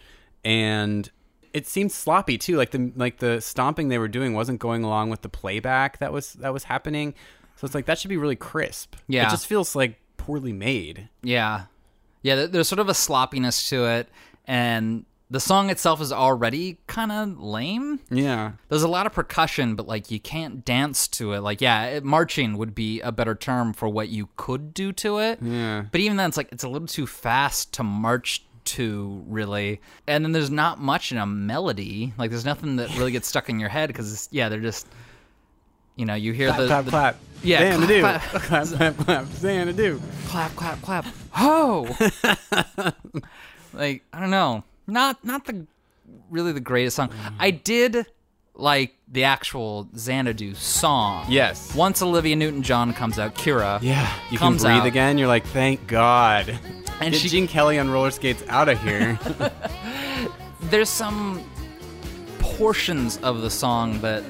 S1: and it seemed sloppy too. Like the like the stomping they were doing wasn't going along with the playback that was that was happening. So it's like that should be really crisp.
S2: Yeah.
S1: it just feels like poorly made.
S2: Yeah. Yeah, there's sort of a sloppiness to it. And the song itself is already kind of lame.
S1: Yeah.
S2: There's a lot of percussion, but like you can't dance to it. Like, yeah, it, marching would be a better term for what you could do to it.
S1: Yeah.
S2: But even then, it's like it's a little too fast to march to really. And then there's not much in a melody. Like there's nothing that really gets stuck in your head because yeah, they're just you know you hear
S1: Clap,
S2: the,
S1: clap,
S2: the
S1: clap.
S2: Yeah,
S1: Xanadu. *laughs*
S2: clap,
S1: clap, clap, clap. Xanadu.
S2: clap clap clap. Ho! *laughs* like I don't know, not not the really the greatest song. I did like the actual Xanadu song.
S1: Yes.
S2: Once Olivia Newton-John comes out, Kira.
S1: Yeah, you
S2: comes
S1: can breathe
S2: out.
S1: again. You're like, thank God.
S2: And
S1: Get
S2: she-
S1: Gene Kelly on roller skates out of here. *laughs*
S2: There's some portions of the song that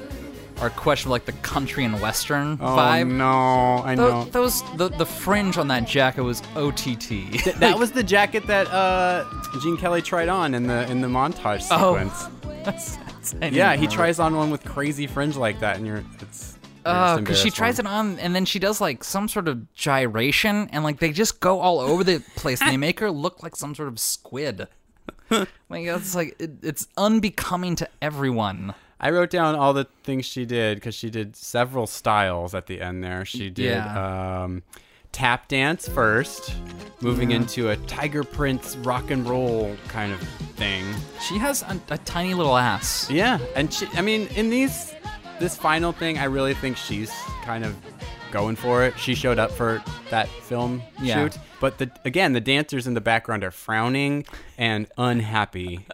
S2: are questionable, like the country and western
S1: oh
S2: vibe.
S1: no, I
S2: Tho-
S1: know.
S2: Those the the fringe on that jacket was OTT.
S1: that was the jacket that uh, Gene Kelly tried on in the in the montage
S2: Oh.
S1: sequence. *laughs*
S2: That's- that's-
S1: Yeah, he
S2: remember.
S1: tries on one with crazy fringe like that, and you're it's.
S2: Oh, because she tries it on, and then she does like some sort of gyration, and like they just go all over the place, and they make her look like some sort of squid. *laughs* like it's like it, it's unbecoming to everyone.
S1: I wrote down all the things she did because she did several styles at the end there. She did
S2: Yeah.
S1: um, tap dance first, moving into a Tiger Prince rock and roll kind of thing.
S2: She has a, a tiny little ass.
S1: Yeah, and she, I mean, in these, this final thing, I really think she's kind of going for it. She showed up for that film
S2: Yeah.
S1: shoot, but the again, the dancers in the background are frowning and unhappy.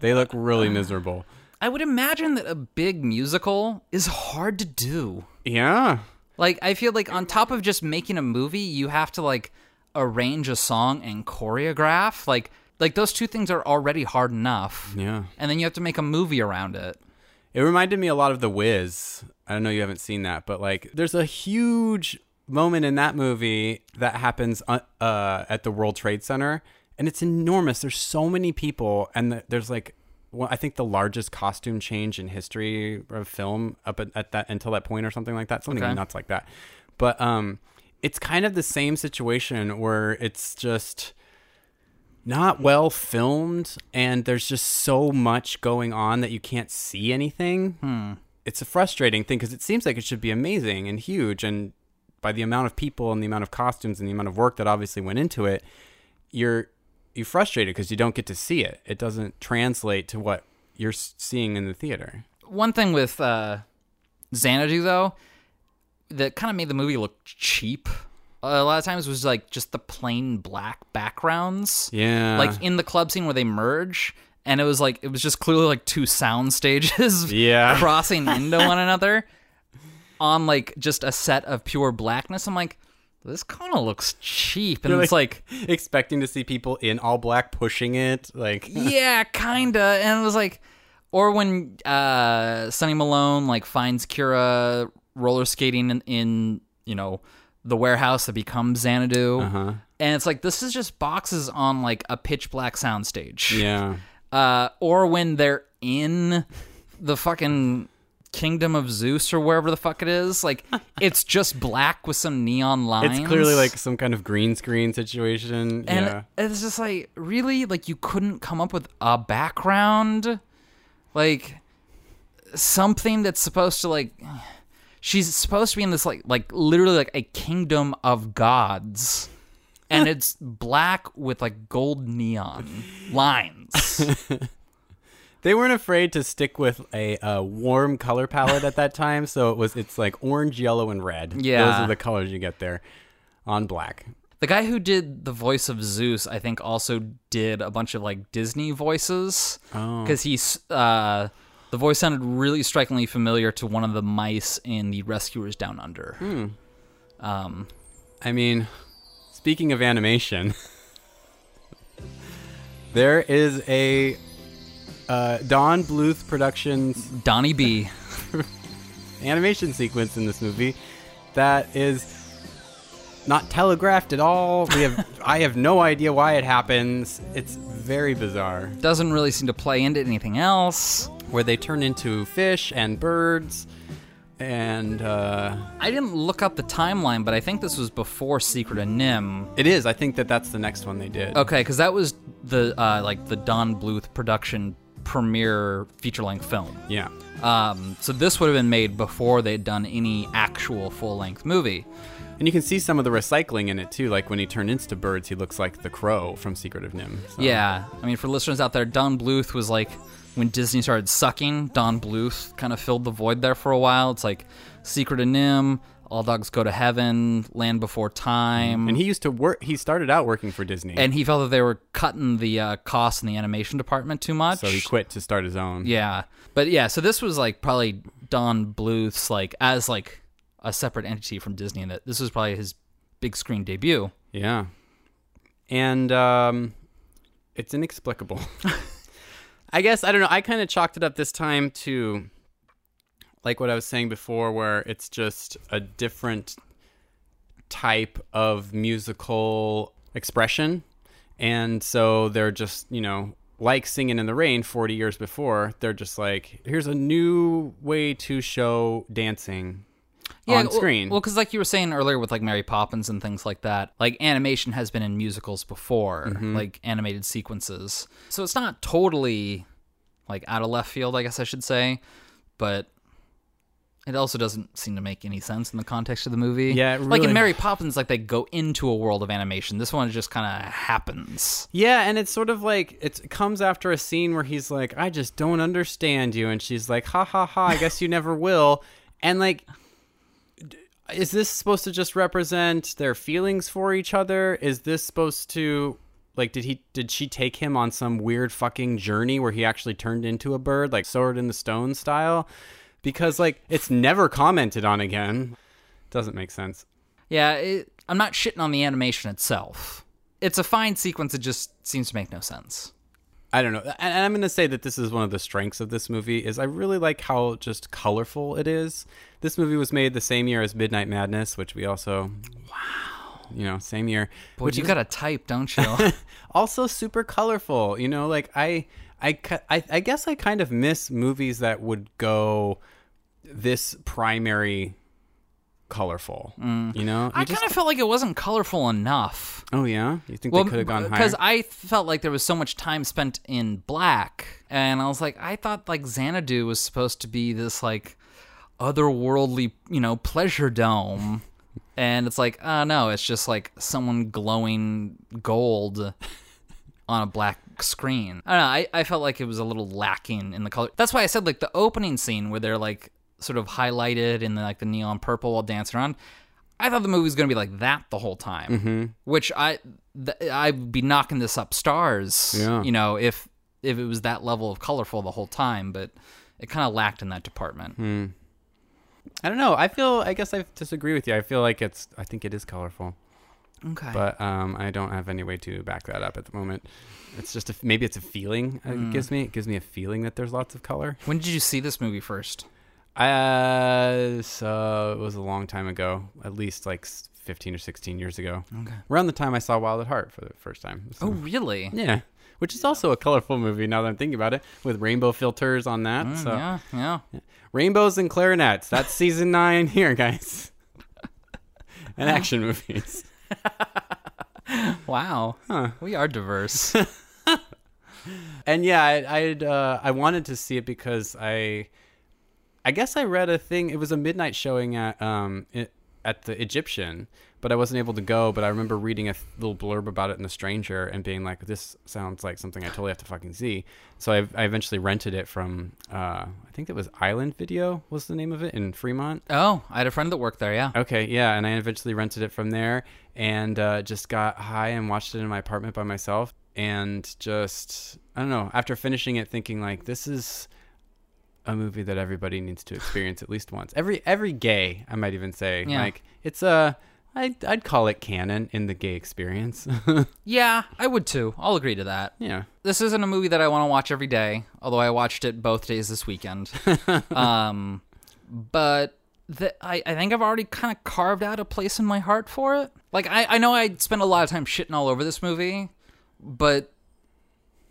S1: they look really miserable.
S2: I would imagine that a big musical is hard to do.
S1: Yeah,
S2: Like I feel like on top of just making a movie, you have to like arrange a song and choreograph. Like like those two things are already hard enough.
S1: yeah.
S2: And then you have to make a movie around it.
S1: It reminded me a lot of The Wiz. I don't know you haven't seen that, but like, there's a huge moment in that movie that happens uh, uh, at the World Trade Center, and it's enormous. There's so many people, and the, there's like, well, I think the largest costume change in history of film up at, at that until that point or something like that. Something
S2: Okay.
S1: nuts like that. But um, it's kind of the same situation where it's just not well filmed and there's just so much going on that you can't see anything. It's a frustrating thing because it seems like it should be amazing and huge and by the amount of people and the amount of costumes and the amount of work that obviously went into it, you're you're frustrated because you don't get to see it. It doesn't translate to what you're seeing in the theater.
S2: One thing with uh, Xanadu though, that kind of made the movie look cheap. A lot of times was like just the plain black backgrounds.
S1: Yeah.
S2: Like in the club scene where they merge, and it was like it was just clearly like two sound stages. *laughs*
S1: Yeah.
S2: crossing *laughs* into one another on like just a set of pure blackness. I'm like, this kind of looks cheap, and
S1: You're
S2: it's like *laughs*
S1: expecting to see people in all black pushing it. Like,
S2: yeah, kinda. And it was like, or when uh, Sonny Malone like finds Kira roller skating in, in you know the warehouse that becomes Xanadu,
S1: Uh-huh.
S2: and it's like this is just boxes on like a pitch black soundstage.
S1: yeah. *laughs*
S2: Uh, or when they're in the fucking kingdom of Zeus or wherever the fuck it is, like *laughs* it's just black with some neon lines.
S1: It's clearly like some kind of green screen situation.
S2: And
S1: yeah.
S2: it's just like, really? Like, you couldn't come up with a background? Like, something that's supposed to, like, she's supposed to be in this, like, like literally, like, a kingdom of gods. And *laughs* it's black with, like, gold neon lines. *laughs*
S1: They weren't afraid to stick with a, uh warm color palette at that time, so it was it's like orange, yellow, and red.
S2: Yeah.
S1: Those are the colors you get there on black.
S2: The guy who did the voice of Zeus, I think, also did a bunch of like Disney voices.
S1: Oh.
S2: Because he's uh, the voice sounded really strikingly familiar to one of the mice in the Rescuers Down Under.
S1: Hmm.
S2: Um,
S1: I mean, speaking of animation, there is a uh, Don Bluth Productions
S2: Donnie B. *laughs*
S1: animation sequence in this movie that is not telegraphed at all. We have *laughs* I have no idea why it happens. It's very bizarre.
S2: doesn't really seem to play into anything else.
S1: Where they turn into fish and birds and uh,
S2: I didn't look up the timeline, but I think this was before Secret of NIMH.
S1: it is. I think that that's the next one they did.
S2: Okay, because that was the uh, like the Don Bluth production premiere feature length film.
S1: Yeah.
S2: Um, so this would have been made before they'd done any actual full length movie.
S1: And you can see some of the recycling in it too. Like when he turned into birds, he looks like the crow from Secret of NIMH. So-
S2: Yeah, I mean, for listeners out there, Don Bluth was like when Disney started sucking. Don Bluth kind of filled the void there for a while. It's like Secret of NIMH, All Dogs Go to Heaven, Land Before Time,
S1: And he used to work. He started out working for Disney,
S2: and he felt that they were cutting the uh, costs in the animation department too much.
S1: so he quit to start his own.
S2: Yeah, but yeah, so this was like probably Don Bluth's like as like a separate entity from Disney, and that this was probably his big screen debut.
S1: Yeah. And um, it's inexplicable. *laughs* I guess I don't know. I kind of chalked it up this time to like what I was saying before, where it's just a different type of musical expression. And so they're just, you know, like Singing in the Rain 40 years before, they're just like, here's a new way to show dancing on screen.
S2: Well, because like you were saying earlier with like Mary Poppins and things like that, like animation has been in musicals before,
S1: Mm-hmm.
S2: like animated sequences. So it's not totally like out of left field, I guess I should say, but it also doesn't seem to make any sense in the context of the movie.
S1: Yeah, it
S2: like in Mary Poppins, like they go into a world of animation. This one just kind of happens.
S1: Yeah, and it's sort of like it comes after a scene where he's like, "I just don't understand you," and she's like, "Ha ha ha! I guess you never will." And like, is this supposed to just represent their feelings for each other? Is this supposed to like did he did she take him on some weird fucking journey where he actually turned into a bird, like Sword in the Stone style? Because like it's never commented on again. Doesn't make sense.
S2: Yeah, it, I'm not shitting on the animation itself. It's a fine sequence. It just seems to make no sense.
S1: I don't know. And and I'm going to say that this is one of the strengths of this movie is I really like how just colorful it is. This movie was made the same year as Midnight Madness, which we also wow, you know, same year.
S2: Boy,
S1: which
S2: you
S1: is
S2: got a type, don't you? *laughs*
S1: also super colorful, you know, like I I I I guess I kind of miss movies that would go this primary colorful, you know? You
S2: Mm. I
S1: just-
S2: kind of felt like it wasn't colorful enough.
S1: Oh yeah? You think they could have gone higher?
S2: because I felt like there was so much time spent in black, and I was like, I thought like Xanadu was supposed to be this like otherworldly, you know, pleasure dome, and it's like, oh no, it's just like someone glowing gold on a black screen. I don't know. I, I felt like it was a little lacking in the color. That's why I said like the opening scene where they're like sort of highlighted in the, like the neon purple while dancing around. I thought the movie was going to be like that the whole time, mm-hmm. which I th- I'd be knocking this up stars.
S1: Yeah.
S2: You know, if if it was that level of colorful the whole time, but it kind of lacked in that department.
S1: I don't know. I feel I guess I disagree with you. I feel like it's I think it is colorful.
S2: Okay.
S1: but um, I don't have any way to back that up at the moment. It's just a, maybe it's a feeling uh, it gives me. It gives me a feeling that there's lots of color.
S2: when did you see this movie first?
S1: Uh, so it was a long time ago, at least like 15 or 16 years ago.
S2: Okay.
S1: Around the time I saw Wild at Heart for the first time. So,
S2: Oh, really?
S1: yeah. Which is also a colorful movie now that I'm thinking about it, with rainbow filters on that.
S2: Mm,
S1: so
S2: yeah, yeah.
S1: rainbows and clarinets. That's season nine here, guys. *laughs* and action movies. *laughs*
S2: Wow.
S1: Huh.
S2: We are diverse. *laughs*
S1: and yeah, I, I'd uh, I wanted to see it because I, I guess I read a thing. It was a midnight showing at um at the Egyptian, but I wasn't able to go. But I remember reading a th- little blurb about it in The Stranger and being like, "This sounds like something I totally have to fucking see." So I, I eventually rented it from uh, I think it was Island Video was the name of it in Fremont.
S2: oh, I had a friend that worked there. Yeah.
S1: Okay, yeah, and I eventually rented it from there and uh, just got high and watched it in my apartment by myself. And just, I don't know, after finishing it, thinking like, this is a movie that everybody needs to experience at least once. Every every gay, I might even say,
S2: Yeah.
S1: like it's a, I'd, I'd call it canon in the gay experience. *laughs*
S2: Yeah, I would too. I'll agree to that.
S1: yeah,
S2: This isn't a movie that I want to watch every day, although I watched it both days this weekend. *laughs* um, but the, I, I think I've already kind of carved out a place in my heart for it. Like, I, I know I spent a lot of time shitting all over this movie, but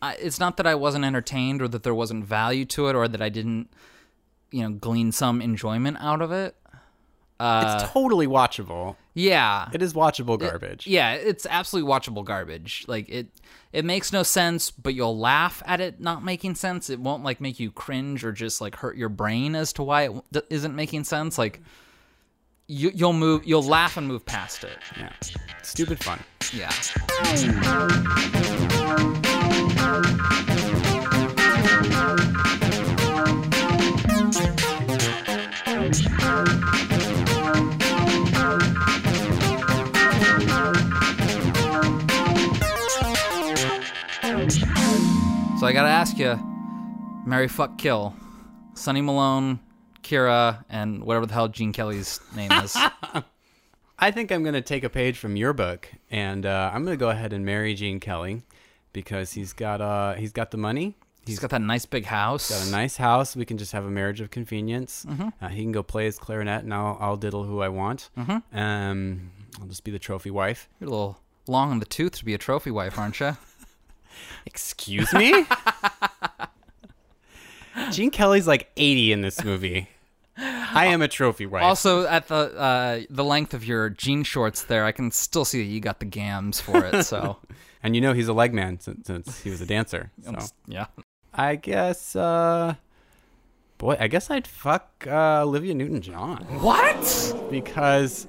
S2: I, it's not that I wasn't entertained or that there wasn't value to it or that I didn't, you know, glean some enjoyment out of it. Uh,
S1: it's totally watchable.
S2: yeah.
S1: It is watchable garbage.
S2: Yeah, it's absolutely watchable garbage. Like it it makes no sense, but you'll laugh at it not making sense. It won't like make you cringe or just like hurt your brain as to why it isn't making sense. Like you you'll move you'll laugh and move past it.
S1: Yeah. Stupid fun.
S2: Yeah. So I gotta ask you, Mary fuck kill, Sonny Malone, Kira, and whatever the hell Gene Kelly's name is. *laughs*
S1: I think I'm to take a page from your book, and uh, I'm to go ahead and marry Gene Kelly because he's got uh he's got the money.
S2: He's got that nice big house.
S1: Got a nice house. We can just have a marriage of convenience.
S2: Mm-hmm.
S1: Uh, he can go play his clarinet, and I'll, I'll diddle who I want.
S2: Mm-hmm.
S1: Um, I'll just be the trophy wife.
S2: You're a little long in the tooth to be a trophy wife, aren't you? *laughs* *laughs*
S1: Excuse me? Gene Kelly's like 80 in this movie. I am a trophy wife.
S2: Also, at the uh, the length of your jean shorts, there, I can still see that you got the gams for it. So, *laughs*
S1: and you know he's a leg man since, since he was a dancer. *laughs* So
S2: yeah.
S1: I guess, uh, boy, I guess I'd fuck uh, Olivia Newton John
S2: What?
S1: because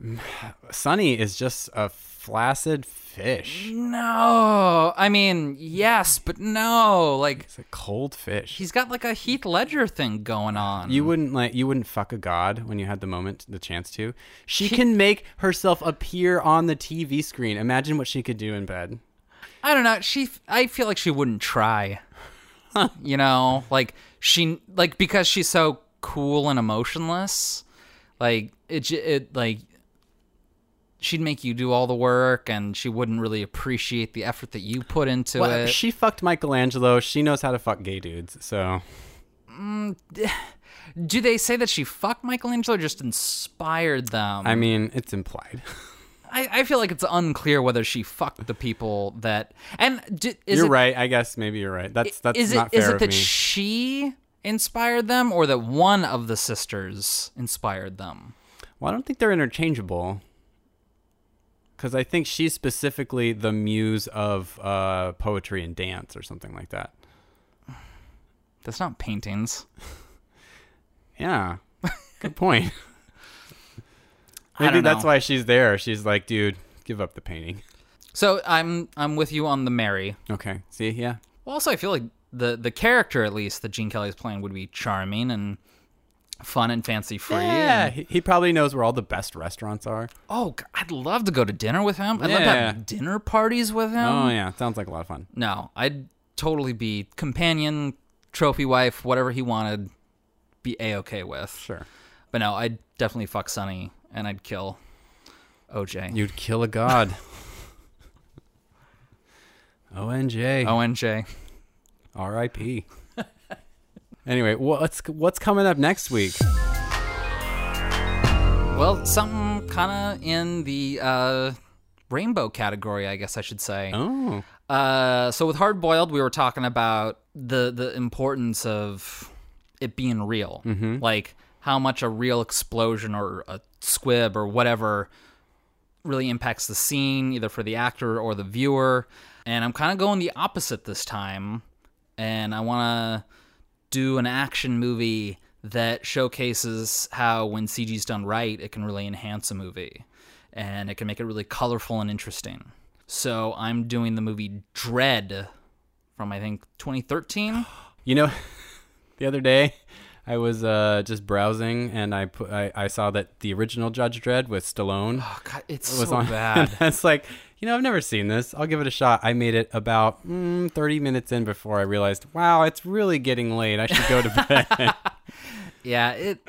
S1: *sighs* Sonny is just a flaccid fish.
S2: No. I mean, yes, but no. Like,
S1: It's a cold fish.
S2: he's got like a Heath Ledger thing going on.
S1: You wouldn't like you wouldn't fuck a god when you had the moment, the chance to. She can make herself appear on the TV screen. Imagine what she could do in bed.
S2: I don't know. She, I feel like she wouldn't try. *laughs* you know, like she, like because she's so cool and emotionless. Like it, it, like she'd make you do all the work, and she wouldn't really appreciate the effort that you put into
S1: Well,
S2: it.
S1: she fucked Michelangelo. She knows how to fuck gay dudes. So mm, *sighs*
S2: Do they say that she fucked Michelangelo or just inspired them?
S1: I mean, it's implied. *laughs*
S2: I, I feel like it's unclear whether she fucked the people that. And d- is
S1: you're
S2: it,
S1: right. I guess maybe you're right. That's that's
S2: is
S1: not
S2: it is
S1: fair
S2: it
S1: of
S2: that
S1: me.
S2: she inspired them or that one of the sisters inspired them?
S1: well, I don't think they're interchangeable. Because I think she's specifically the muse of uh, poetry and dance, or something like that.
S2: That's not paintings. *laughs*
S1: Yeah, good point. *laughs* *laughs* Maybe that's why she's there. She's like, dude, give up the painting.
S2: So I'm I'm with you on the Mary.
S1: Okay. See, yeah.
S2: Well, also I feel like the the character at least that Gene Kelly's playing would be charming and fun and fancy free.
S1: Yeah,
S2: and-
S1: he, he probably knows where all the best restaurants are.
S2: oh, I'd love to go to dinner with him. I'd love to have dinner parties with him.
S1: oh yeah, sounds like a lot of fun.
S2: No, I'd totally be companion, trophy wife, whatever he wanted, be a okay with.
S1: Sure.
S2: But no, I'd definitely fuck Sonny and I'd kill OJ.
S1: You'd kill a god. *laughs* ONJ.
S2: ONJ.
S1: R.I.P. anyway, what's what's coming up next week?
S2: Well, something kind of in the uh, rainbow category, I guess I should say.
S1: Oh,
S2: Uh, so with Hard Boiled, we were talking about the the importance of it being real, mm-hmm. like how much a real explosion or a squib or whatever really impacts the scene, either for the actor or the viewer. And I'm kind of going the opposite this time, and I want to do an action movie that showcases how when CG's done right, it can really enhance a movie and it can make it really colorful and interesting. So I'm doing the movie Dredd from I think 2013. *gasps*
S1: you know, *laughs* the other day I was uh, just browsing and I put I, I saw that the original Judge Dredd with Stallone
S2: Oh god, it's
S1: was
S2: so
S1: on. *laughs*
S2: bad.
S1: It's like you know I've never seen this. I'll give it a shot. I made it about mm, 30 minutes in before I realized, wow, it's really getting late. I should go to bed. *laughs*
S2: yeah, it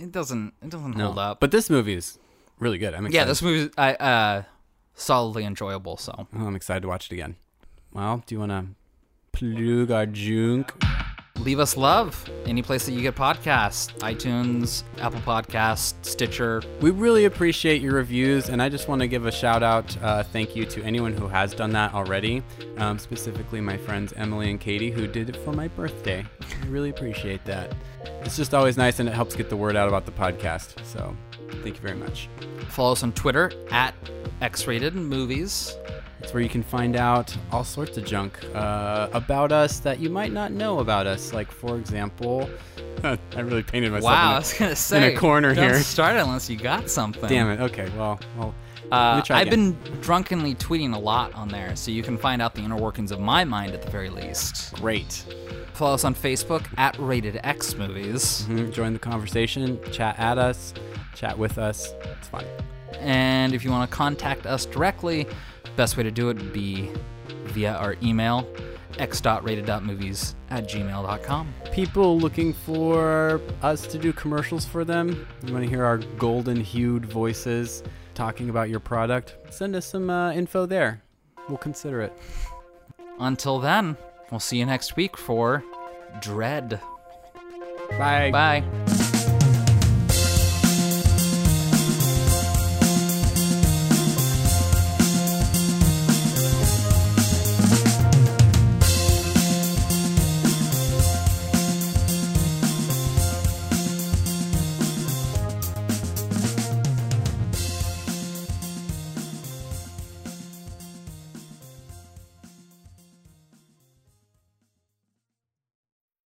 S2: it doesn't it doesn't hold up.
S1: But this movie is really good. I'm excited.
S2: yeah, this movie I uh solidly enjoyable. So
S1: Oh, I'm excited to watch it again. Well, do you want to plug our junk?
S2: Leave us love any place that you get podcasts, iTunes, Apple Podcasts, Stitcher.
S1: We really appreciate your reviews, and I just want to give a shout out, uh, thank you to anyone who has done that already, um, specifically my friends Emily and Katie, who did it for my birthday. I really appreciate that. It's just always nice and it helps get the word out about the podcast. So thank you very much.
S2: Follow us on Twitter at X-rated movies.
S1: It's where you can find out all sorts of junk uh, about us that you might not know about us. Like, for example, *laughs* I really painted myself.
S2: Wow,
S1: in
S2: I
S1: a-
S2: was gonna *laughs* say
S1: corner
S2: don't
S1: here.
S2: Start unless you got something.
S1: Damn it. Okay. Well, well.
S2: Uh, I've
S1: again.
S2: been drunkenly tweeting a lot on there, so you can find out the inner workings of my mind at the very least.
S1: great.
S2: Follow us on Facebook at Rated X Movies.
S1: Mhm, Join the conversation. Chat at us. Chat with us. It's fun.
S2: And if you want to contact us directly, best way to do it would be via our email, x.rated.movies at gmail.com.
S1: People looking for us to do commercials for them. You want to hear our golden hued voices talking about your product? Send us some uh, info there. We'll consider it.
S2: Until then, we'll see you next week for Dredd.
S1: Bye.
S2: Bye.